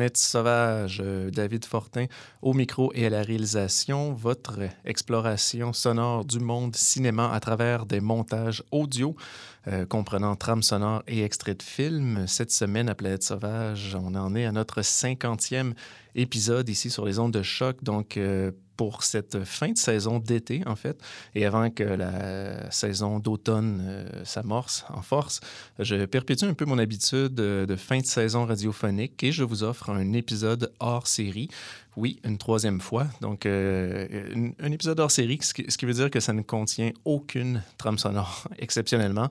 Planète Sauvage, David Fortin au micro et à la réalisation, votre exploration sonore du monde cinéma à travers des montages audio euh, comprenant trame sonore et extraits de films. Cette semaine à Planète Sauvage, on en est à notre cinquantième épisode ici sur les ondes de choc. Donc, euh, pour cette fin de saison d'été, en fait, et avant que la saison d'automne euh, s'amorce en force, je perpétue un peu mon habitude de, fin de saison radiophonique et je vous offre un épisode hors série. Oui, une troisième fois. Donc, euh, un, épisode hors série, ce qui veut dire que ça ne contient aucune trame sonore, exceptionnellement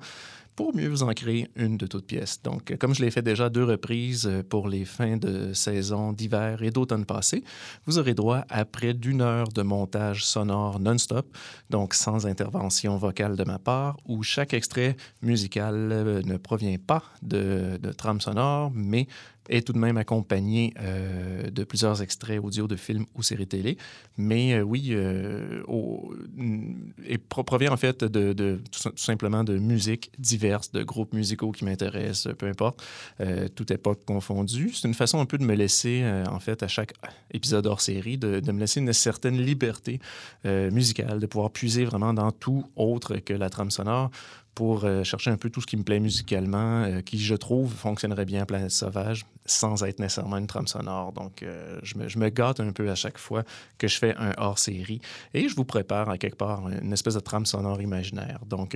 pour mieux vous en créer une de toutes pièces. Donc, comme je l'ai fait déjà deux reprises euh, pour les fins de saison d'hiver et d'automne passé, vous aurez droit à près d'une heure de montage sonore non-stop, donc sans intervention vocale de ma part, où chaque extrait musical euh, ne provient pas de, de trame sonore, mais est tout de même accompagné euh, de plusieurs extraits audio de films ou séries télé. Mais euh, oui, euh, et provient en fait de, tout simplement de musiques diverses, de groupes musicaux qui m'intéressent, peu importe, toute époque confondue. C'est une façon un peu de me laisser, en fait, à chaque épisode hors série, de me laisser une certaine liberté musicale, de pouvoir puiser vraiment dans tout autre que la trame sonore pour euh, chercher un peu tout ce qui me plaît musicalement, euh, qui, je trouve, fonctionnerait bien à Planète Sauvage sans être nécessairement une trame sonore. Donc, euh, je, me, gâte un peu à chaque fois que je fais un hors-série et je vous prépare à quelque part une espèce de trame sonore imaginaire. Donc,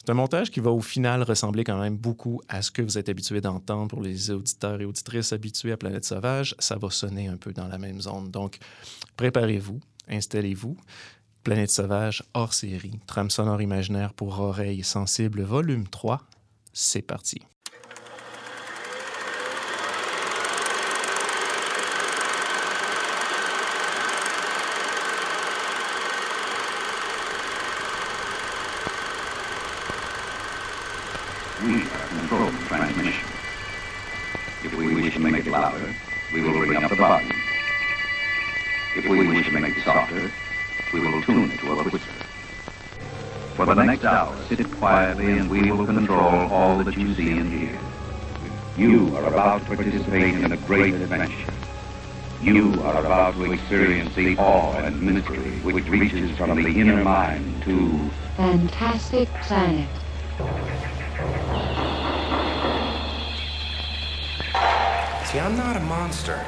c'est un montage qui va au final ressembler quand même beaucoup à ce que vous êtes habitué d'entendre pour les auditeurs et auditrices habitués à Planète Sauvage. Ça va sonner un peu dans la même zone. Donc, préparez-vous, installez-vous. Planète sauvage hors série, trame sonore imaginaire pour oreilles sensibles, volume 3. C'est parti. We control transmission. If we wish to make it louder, we will bring up the volume. If we wish to make it softer, will tune it to a whisper. For the next hour, sit quietly and we will control all that you see and hear. You are about to participate in a great adventure. You are about to experience the awe and mystery which reaches from the inner mind to Fantastic Planet. See, I'm not a monster.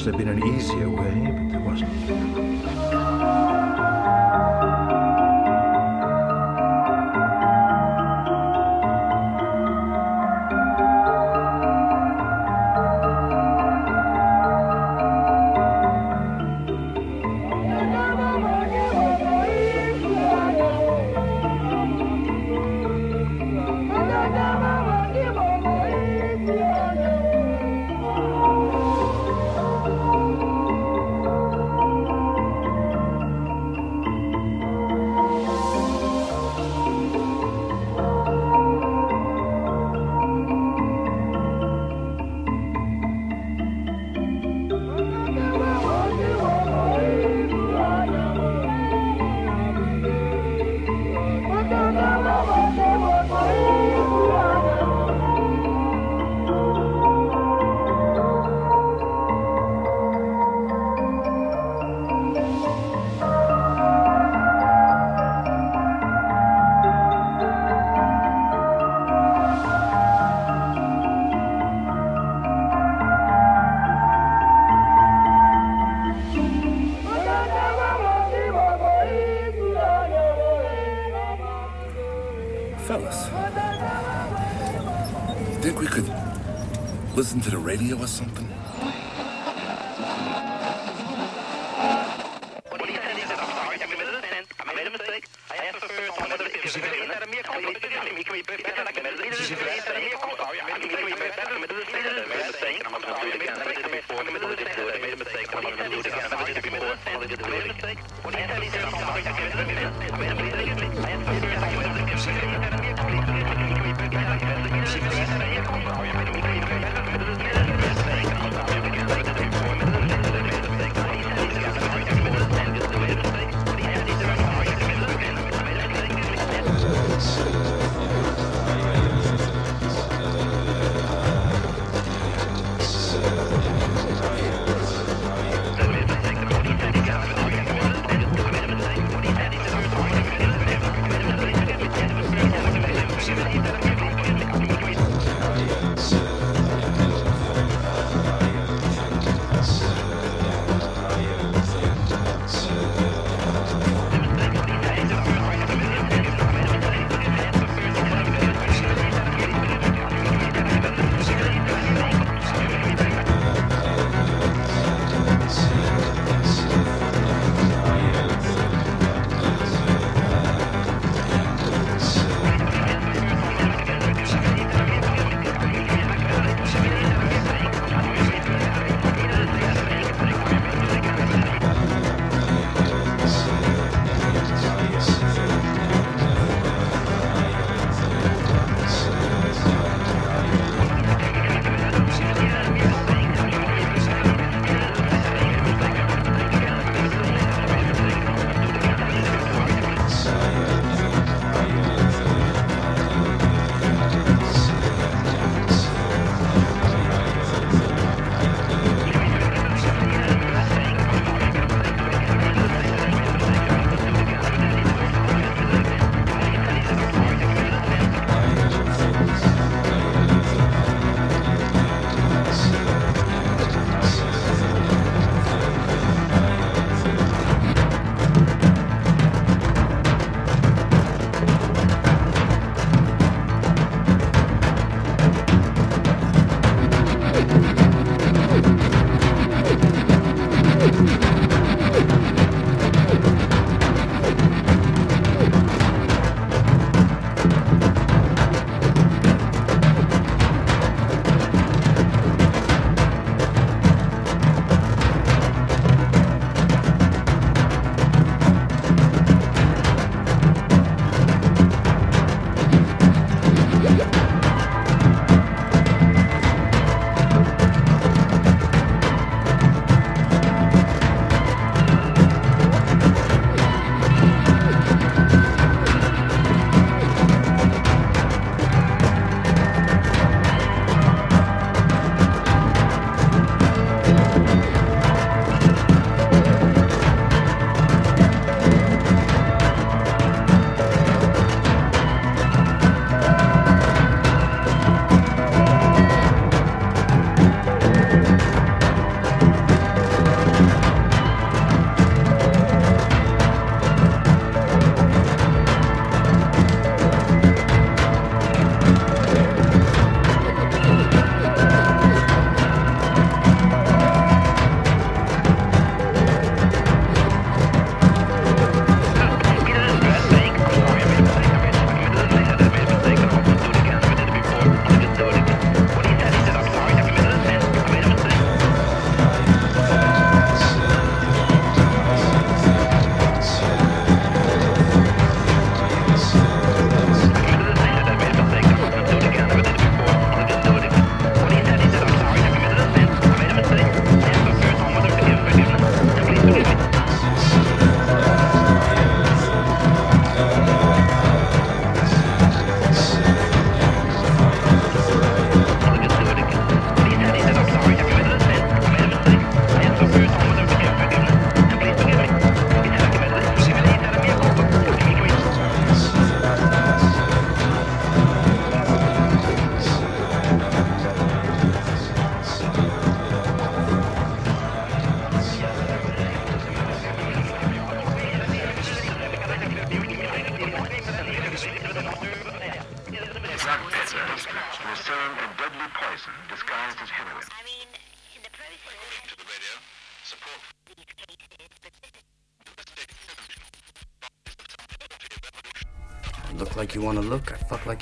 wish there'd been an easier way, but there wasn't.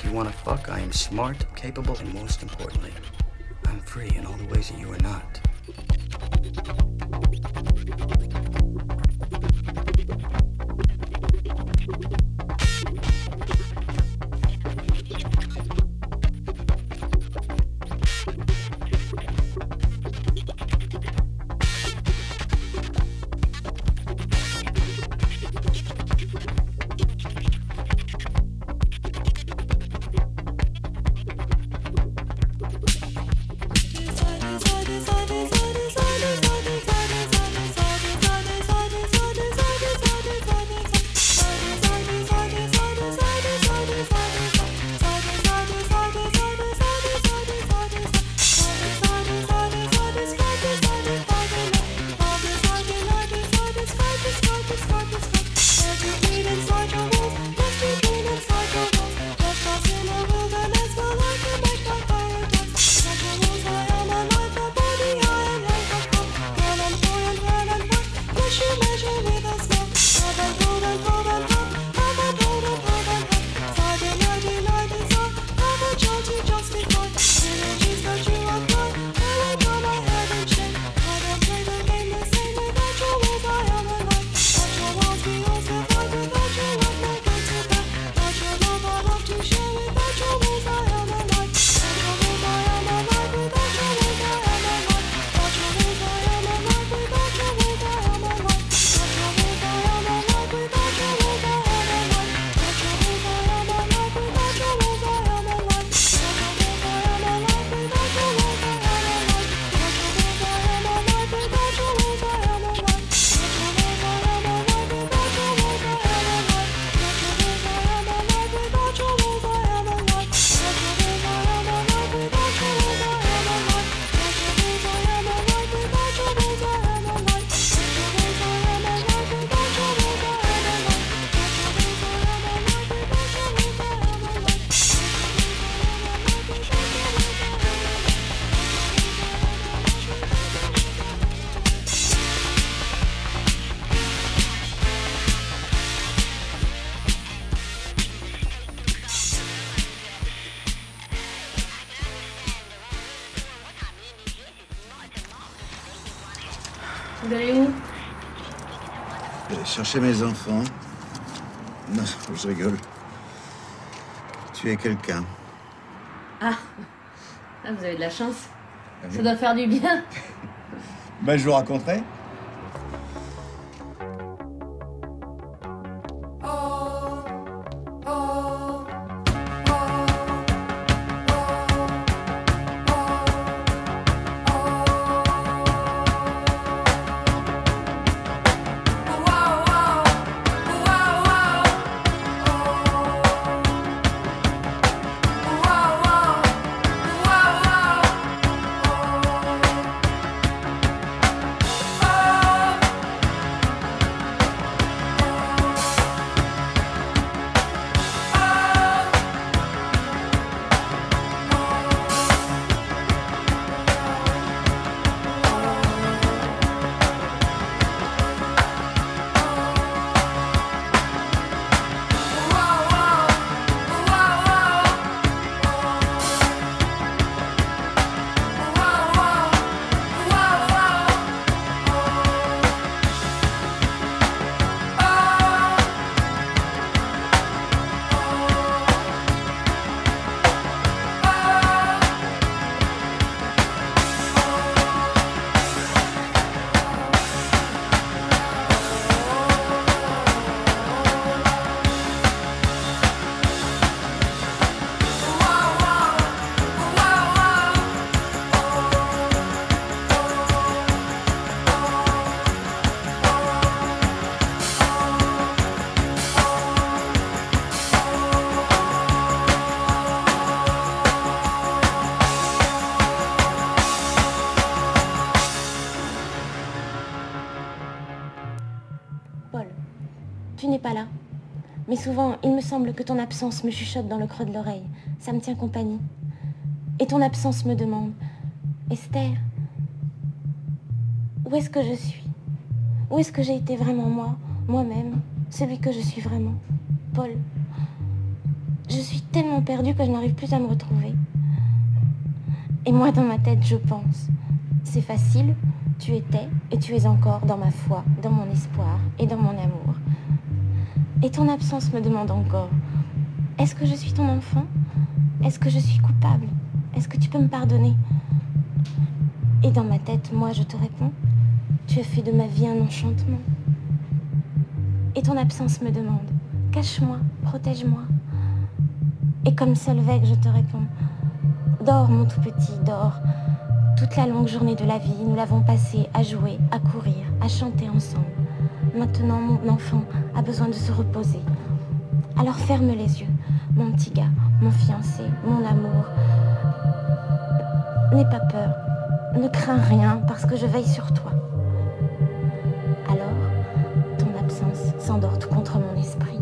You wanna fuck. I am smart, capable, and most importantly, I'm free in all the ways that you are not. Chercher mes enfants. Non, je rigole. Tu es quelqu'un. Ah. Ah, vous avez de la chance. Ça doit faire du bien. Ben, je vous raconterai. Souvent, il me semble que ton absence me chuchote dans le creux de l'oreille. Ça me tient compagnie. Et ton absence me demande Esther, où est-ce que je suis? Où est-ce que j'ai été vraiment moi, moi-même, celui que je suis vraiment? Paul. Je suis tellement perdue que je n'arrive plus à me retrouver. Et moi, dans ma tête, je pense. C'est facile, tu étais et tu es encore dans ma foi, dans mon espoir et dans mon amour. Et ton absence me demande encore, est-ce que je suis ton enfant? Est-ce que je suis coupable? Est-ce que tu peux me pardonner? Et dans ma tête, moi, je te réponds, tu as fait de ma vie un enchantement. Et ton absence me demande, cache-moi, protège-moi. Et comme Solveig, je te réponds, dors mon tout petit, dors. Toute la longue journée de la vie, nous l'avons passée à jouer, à courir, à chanter ensemble. Maintenant, mon enfant a besoin de se reposer. Alors ferme les yeux, mon petit gars, mon fiancé, mon amour. N'aie pas peur, ne crains rien parce que je veille sur toi. Alors, ton absence s'endort contre mon esprit.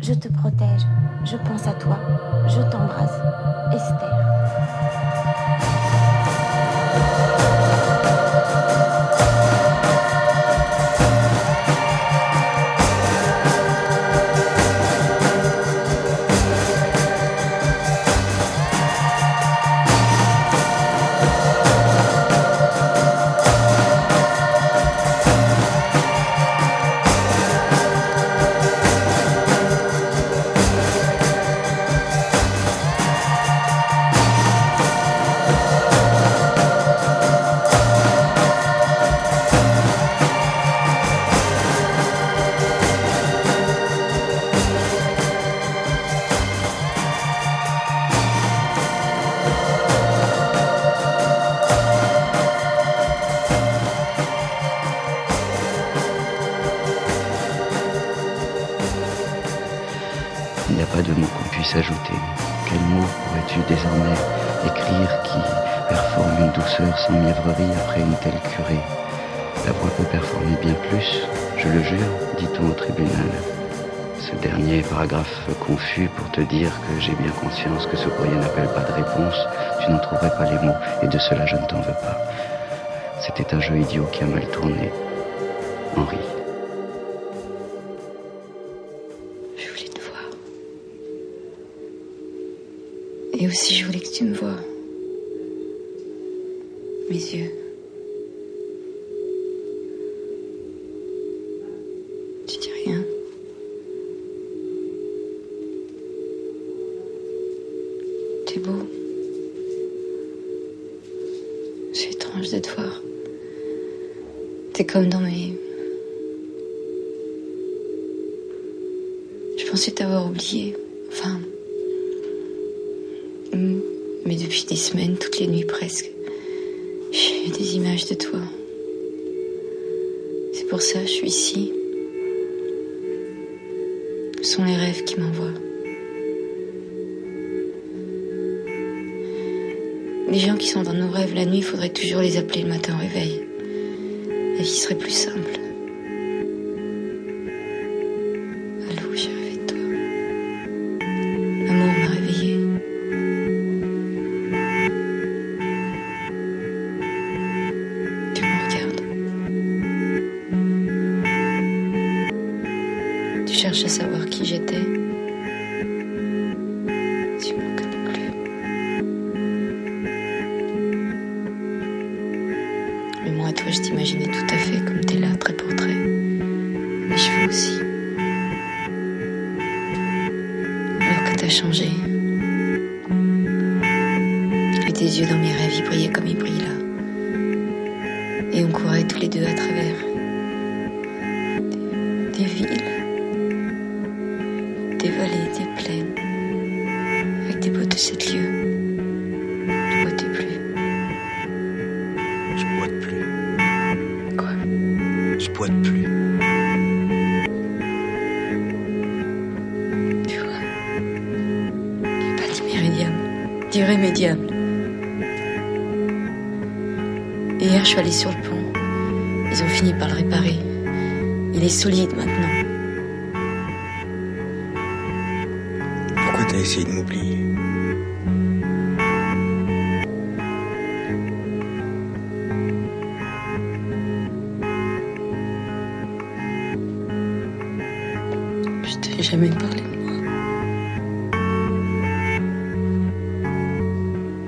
Je te protège, je pense à toi, sans mièvrerie après une telle curée La voix peut performer bien plus, je le jure, dit-on au tribunal. Ce dernier paragraphe confus pour te dire que j'ai bien conscience que ce courrier n'appelle pas de réponse, tu n'en trouverais pas les mots, et de cela je ne t'en veux pas. C'était un jeu idiot qui a mal tourné. Henri. Je voulais te voir. Et aussi, je voulais que tu me vois. Mes yeux. Tu dis rien. T'es beau. C'est étrange de te voir. T'es comme dans mes. Je pensais t'avoir oublié. Enfin. mm, Mais depuis des semaines, toutes les nuits presque, j'ai des images de toi. C'est pour ça que je suis ici. Ce sont les rêves qui m'envoient. Les gens qui sont dans nos rêves la nuit, il faudrait toujours les appeler le matin au réveil. La vie serait plus simple.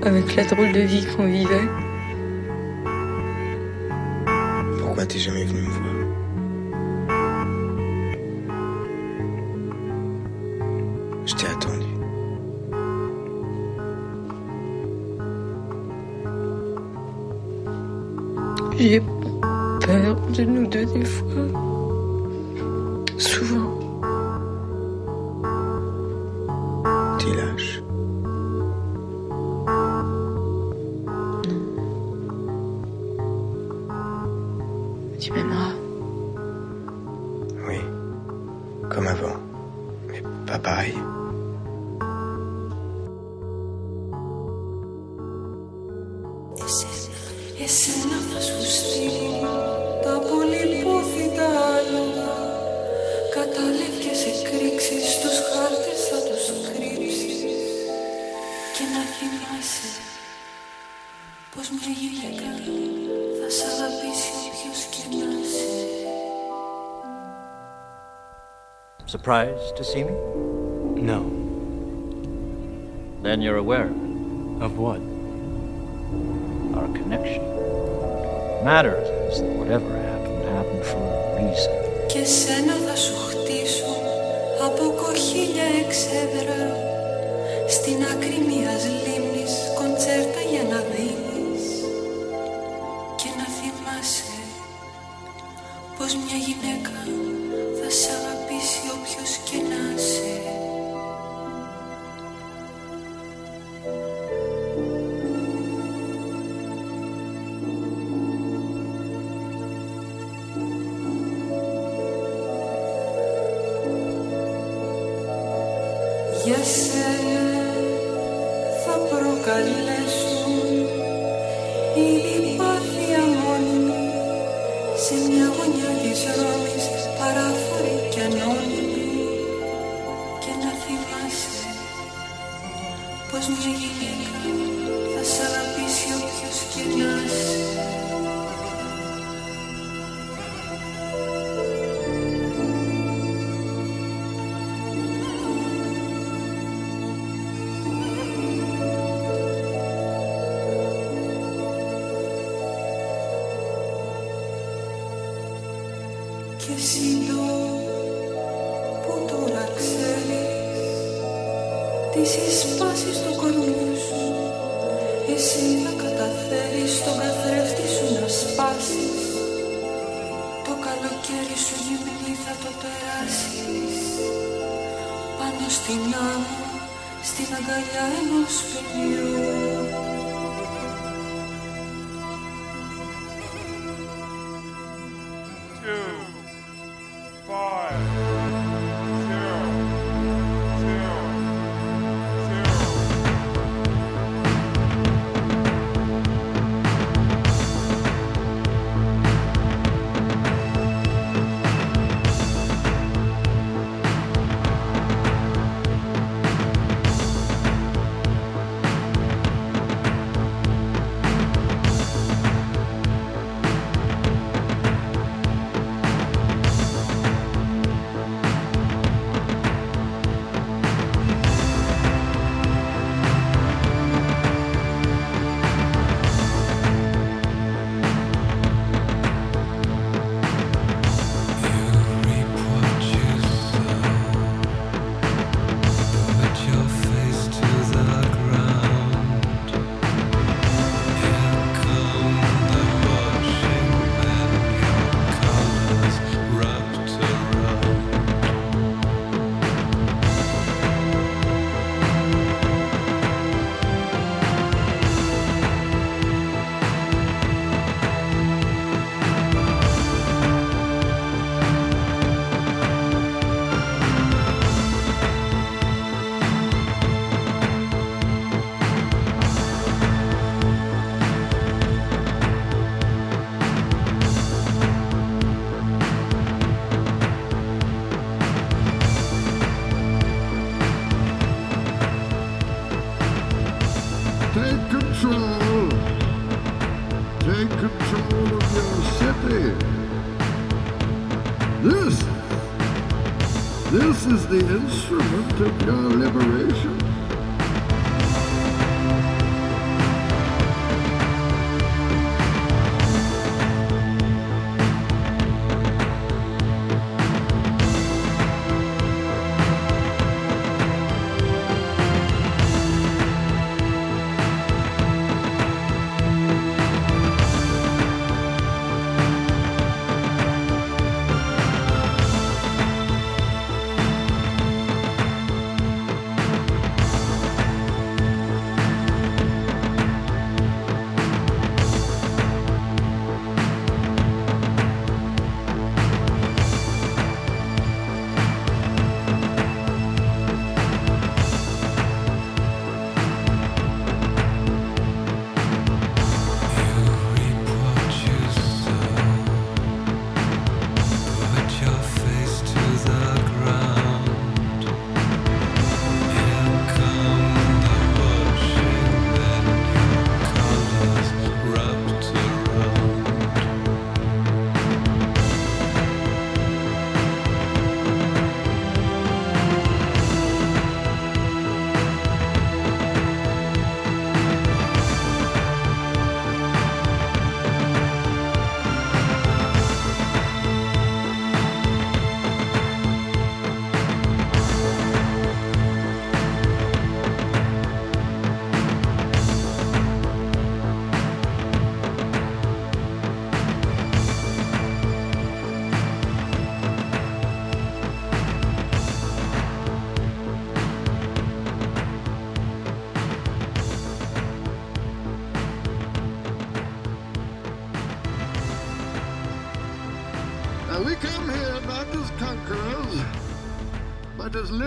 Avec la drôle de vie qu'on vivait. Pourquoi t'es jamais venu me voir? Je t'ai attendu. J'ai peur de nous deux des fois. Surprised to see me? No. Then you're aware of it. Of what? Our connection. Matters is that whatever happened, happened for a reason. Και σένα θα σου χτίσω από κοχύλια εξέδρα Στην άκρη μιας λίμνης κοντσέρτα για να δίνεις Και να θυμάσαι πως μια γυναίκα θα σ' αγαπήσει όποιος και να είσαι This is the instrument of your liberation.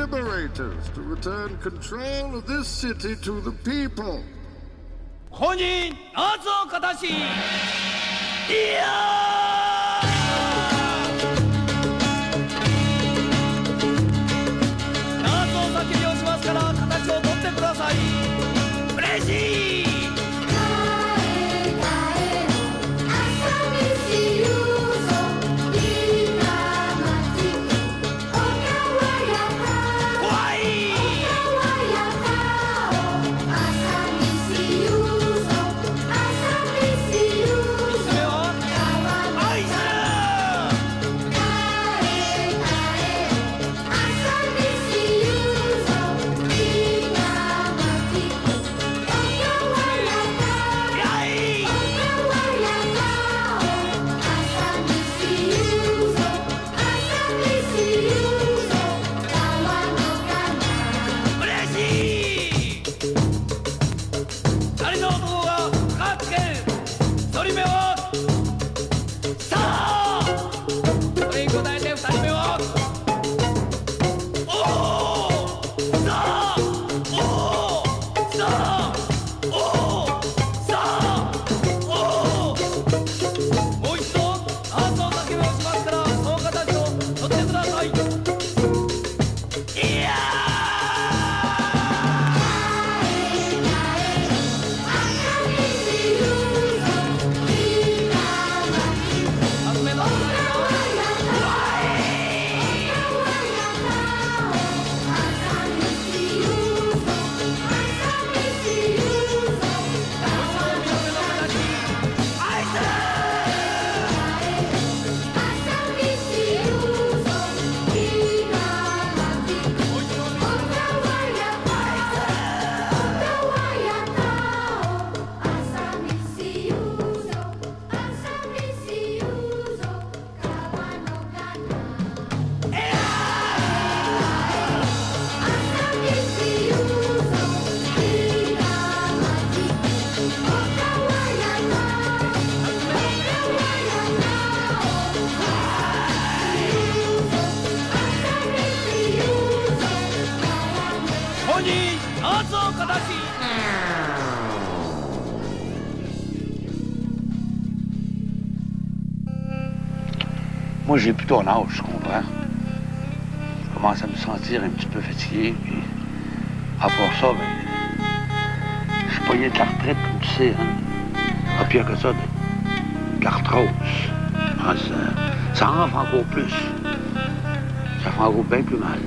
liberators to return control of this city to the people. 本人夏をかたしいや Plus ton âge, je comprends. Je commence à me sentir un petit peu fatigué, puis à part ça, ben, je suis payé de la retraite, comme tu sais, hein. Pas pire que ça, de, l'arthrose. Ah, ça, ça enfle encore plus. Ça fait groupe bien plus mal.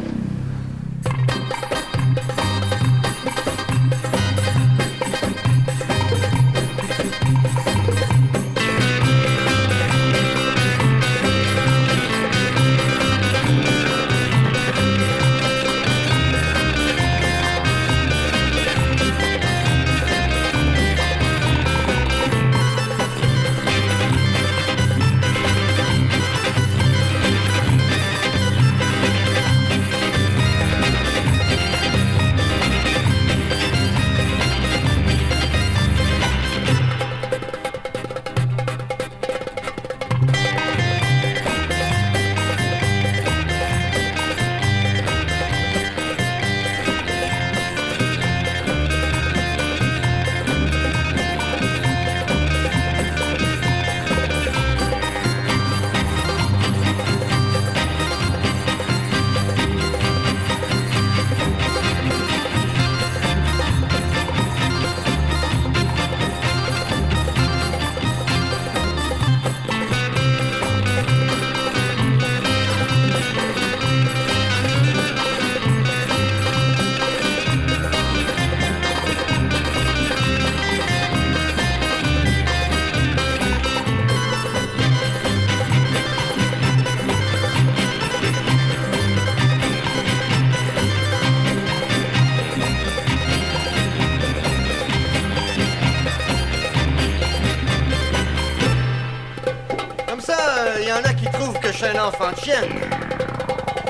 Un enfant de chienne.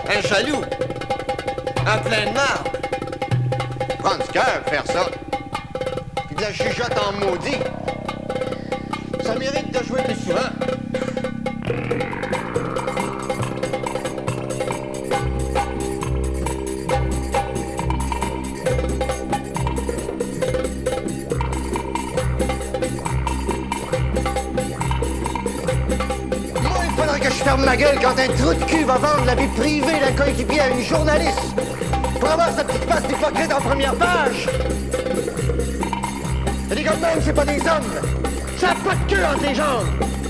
Un jaloux. Un plein de marde. Prends du cœur faire ça. Puis de la jugeote en maudit. Ça mérite de jouer plus souvent. Quand un trou de cul va vendre la vie privée d'un coéquipier à une journaliste pour avoir sa petite face d'hypocrite en première page. Et les gars même, c'est pas des hommes. Ça a pas de queue entre les jambes.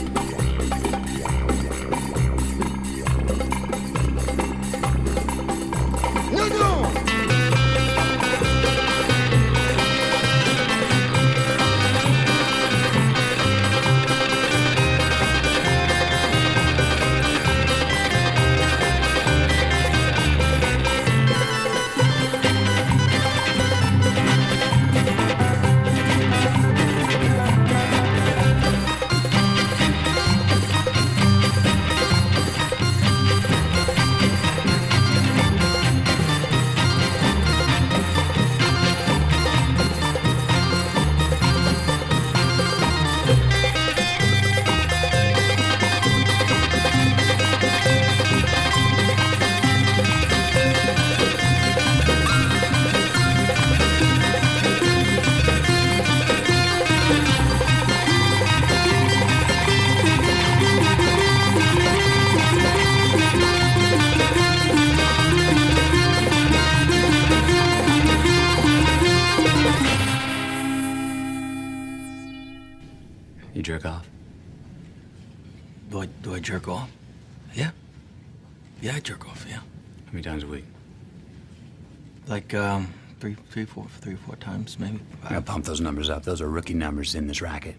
Three, four, three or four times, maybe. I gotta pump those numbers up. Those are rookie numbers in this racket.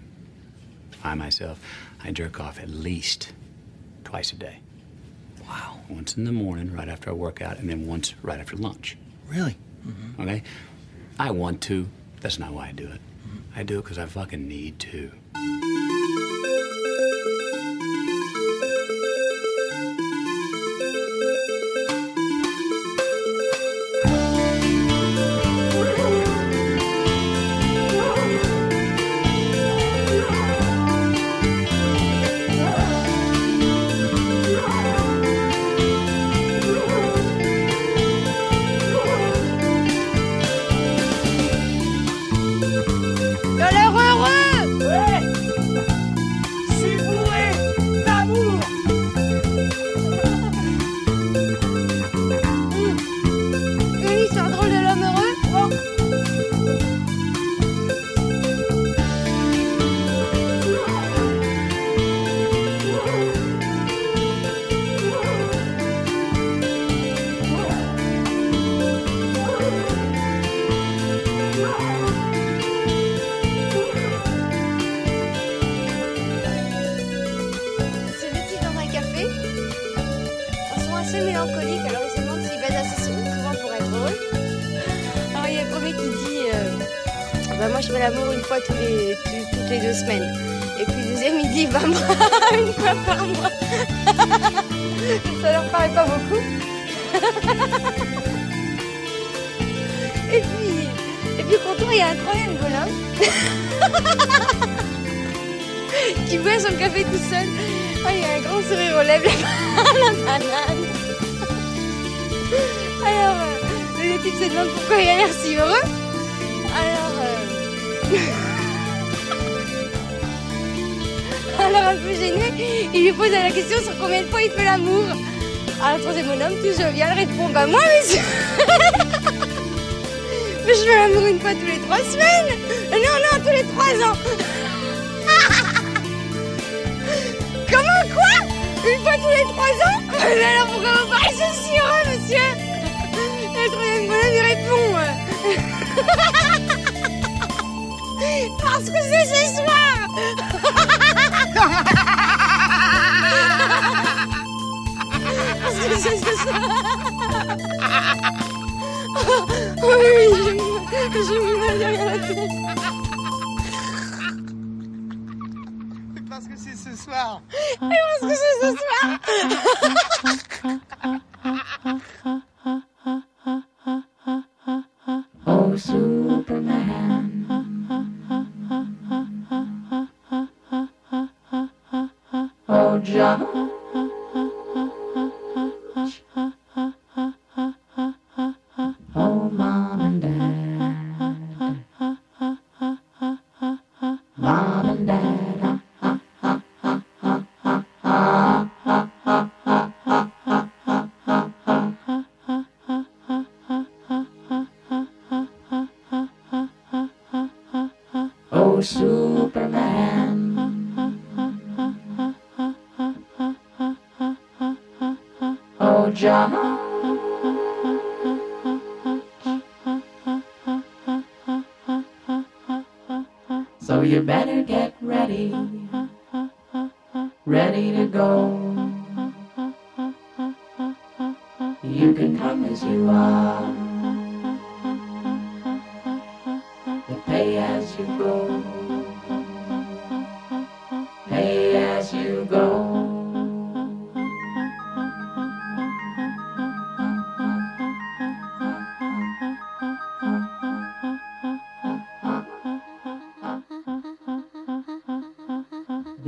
I myself, I jerk off at least twice a day. Wow. Once in the morning, right after I work out, and then once right after lunch. Really? Mm-hmm. Okay? I want to. That's not why I do it. Mm-hmm. I do it because I fucking need to. Semaines. Et puis deuxième il dit moi, une fois par mois. Ça leur paraît pas beaucoup. et puis, et puis contour, il y a un troisième bonhomme qui boit son café tout seul. Ah, il a un grand sourire aux lèvres, la banane. Alors, euh, le type se demande pourquoi il a l'air si heureux. Alors, euh, un peu gêné, il lui pose la question sur combien de fois il fait l'amour. Alors, le troisième bonhomme, tout jovial, répond Bah, moi, monsieur Mais je fais l'amour une fois tous les trois semaines. Non, non, tous les trois ans. Comment quoi? Une fois tous les trois ans? Mais alors pourquoi vous paraissez si heureux, monsieur? Le troisième bonhomme, il répond euh, Parce que c'est ce soir Oui, mets derrière la tête Parce que c'est ce soir. Et parce que c'est ce soir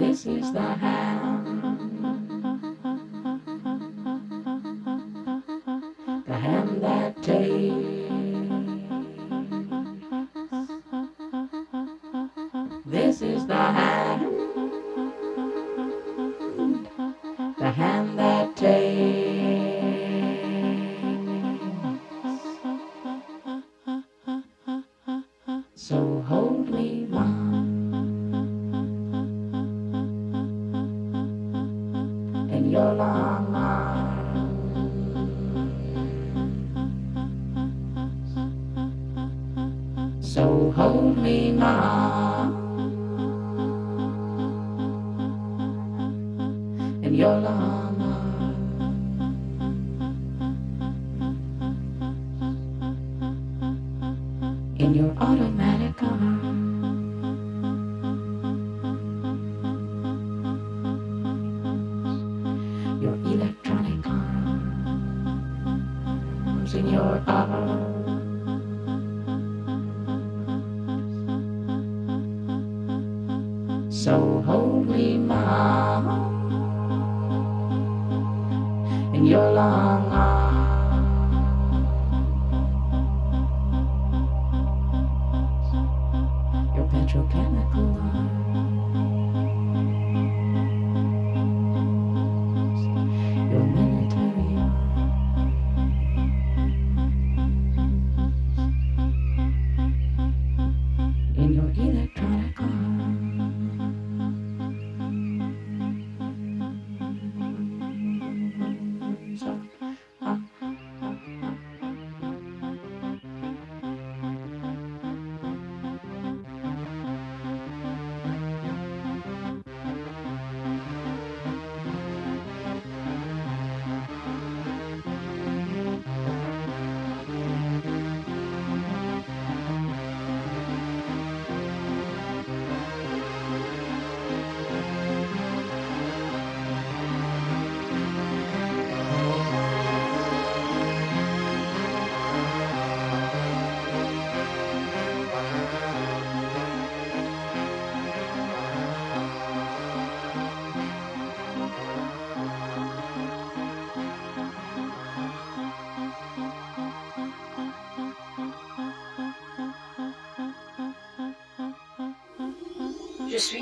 This is the hand. okay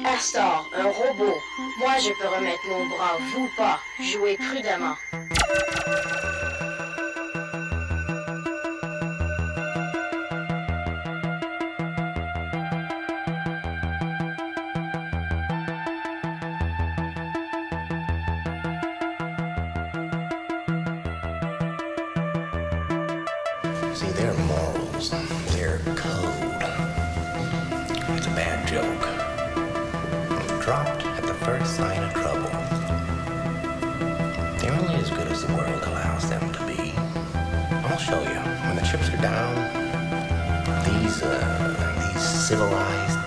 Astor, un robot. Moi, je peux remettre mon bras, vous pas. Jouez prudemment. See, their morals, their code. It's a bad joke. First sign of trouble. They're only as good as the world allows them to be. I'll show you. When the chips are down, these, uh, these civilized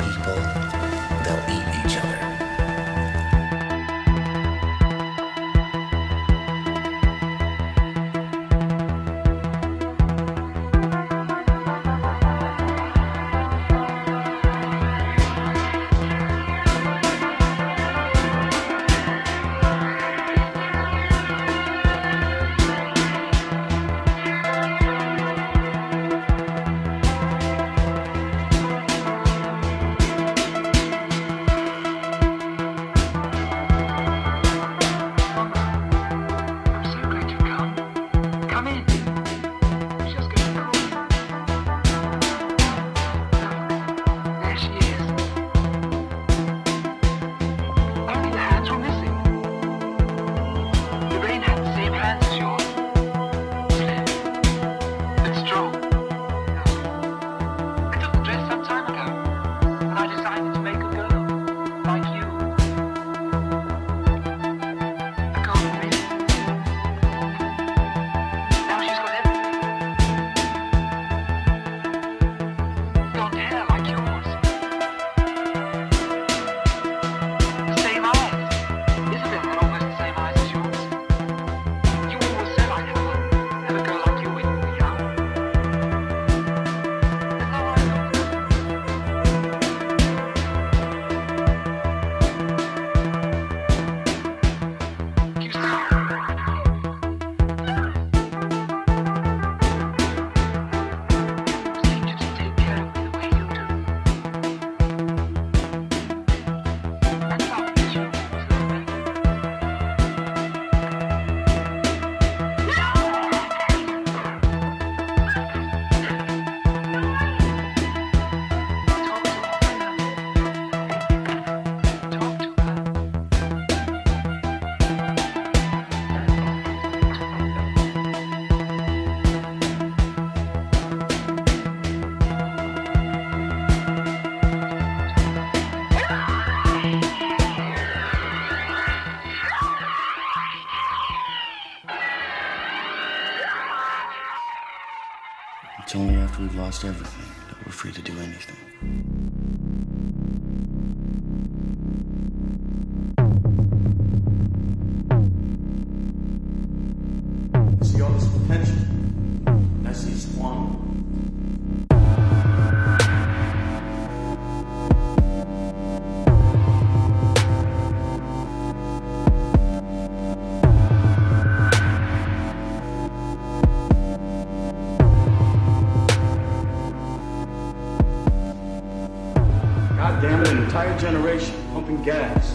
entire generation pumping gas,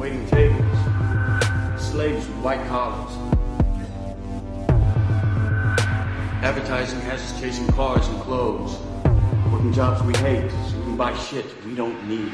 waiting tables, slaves with white collars. Advertising has us chasing cars and clothes, working jobs we hate so we can buy shit we don't need.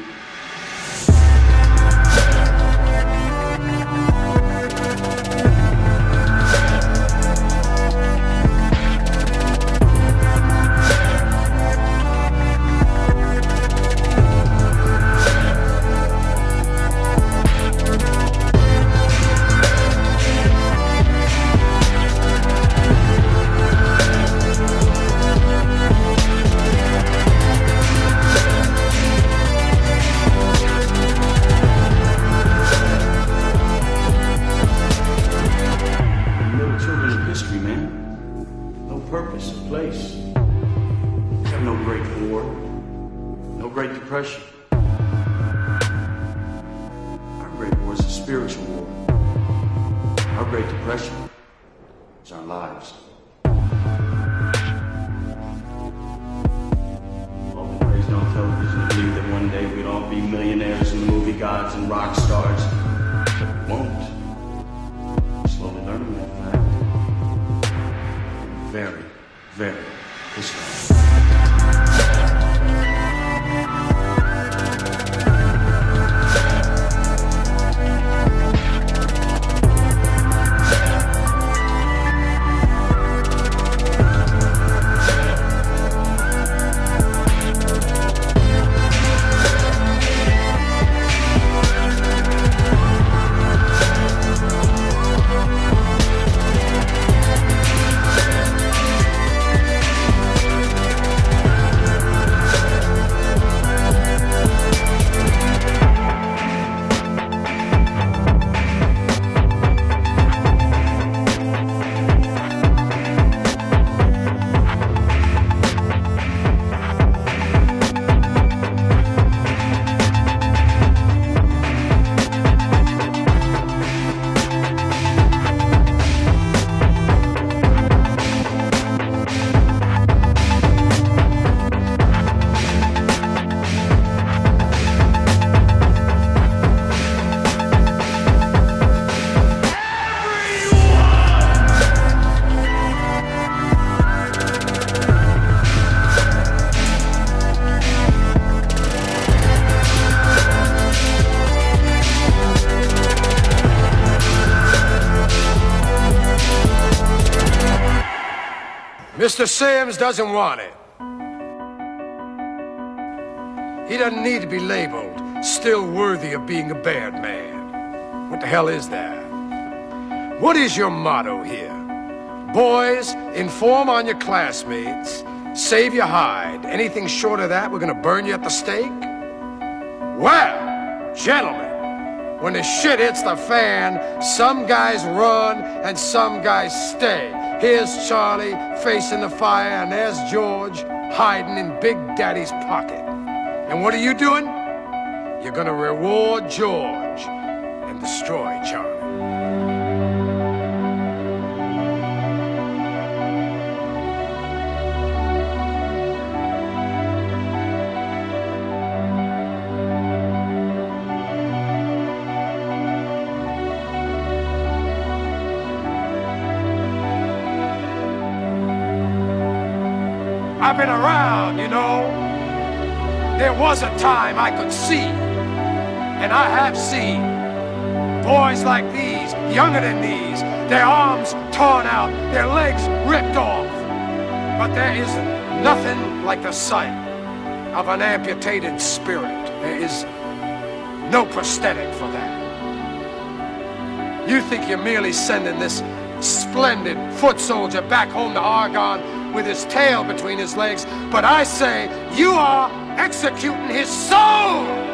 Mr. Sims doesn't want it. He doesn't need to be labeled still worthy of being a bad man. What the hell is that? What is your motto here? Boys, inform on your classmates, save your hide. Anything short of that, we're gonna burn you at the stake? Well, gentlemen, when the shit hits the fan, some guys run and some guys stay. Here's Charlie facing the fire, and there's George hiding in Big Daddy's pocket. And what are you doing? You're gonna reward George and destroy Charlie. I've been around, you know. There was a time I could see, and I have seen boys like these, younger than these, their arms torn out, their legs ripped off. But there is nothing like the sight of an amputated spirit. There is no prosthetic for that. You think you're merely sending this splendid foot soldier back home to Argonne with his tail between his legs, but I say you are executing his soul!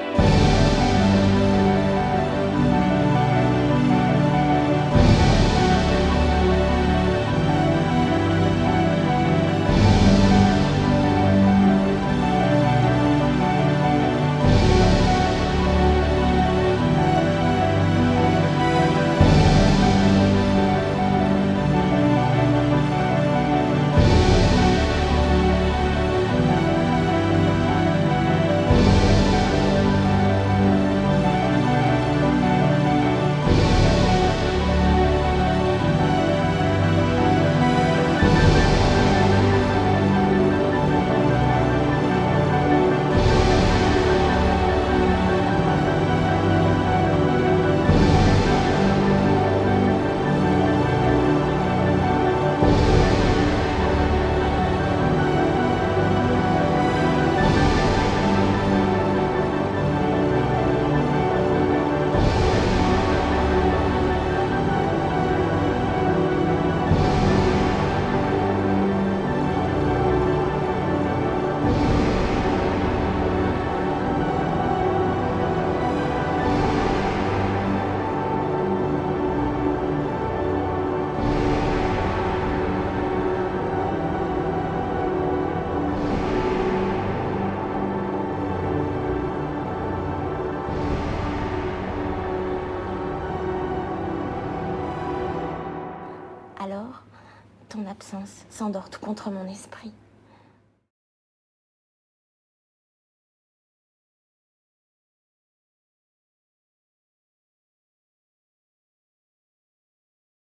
S'endort tout contre mon esprit.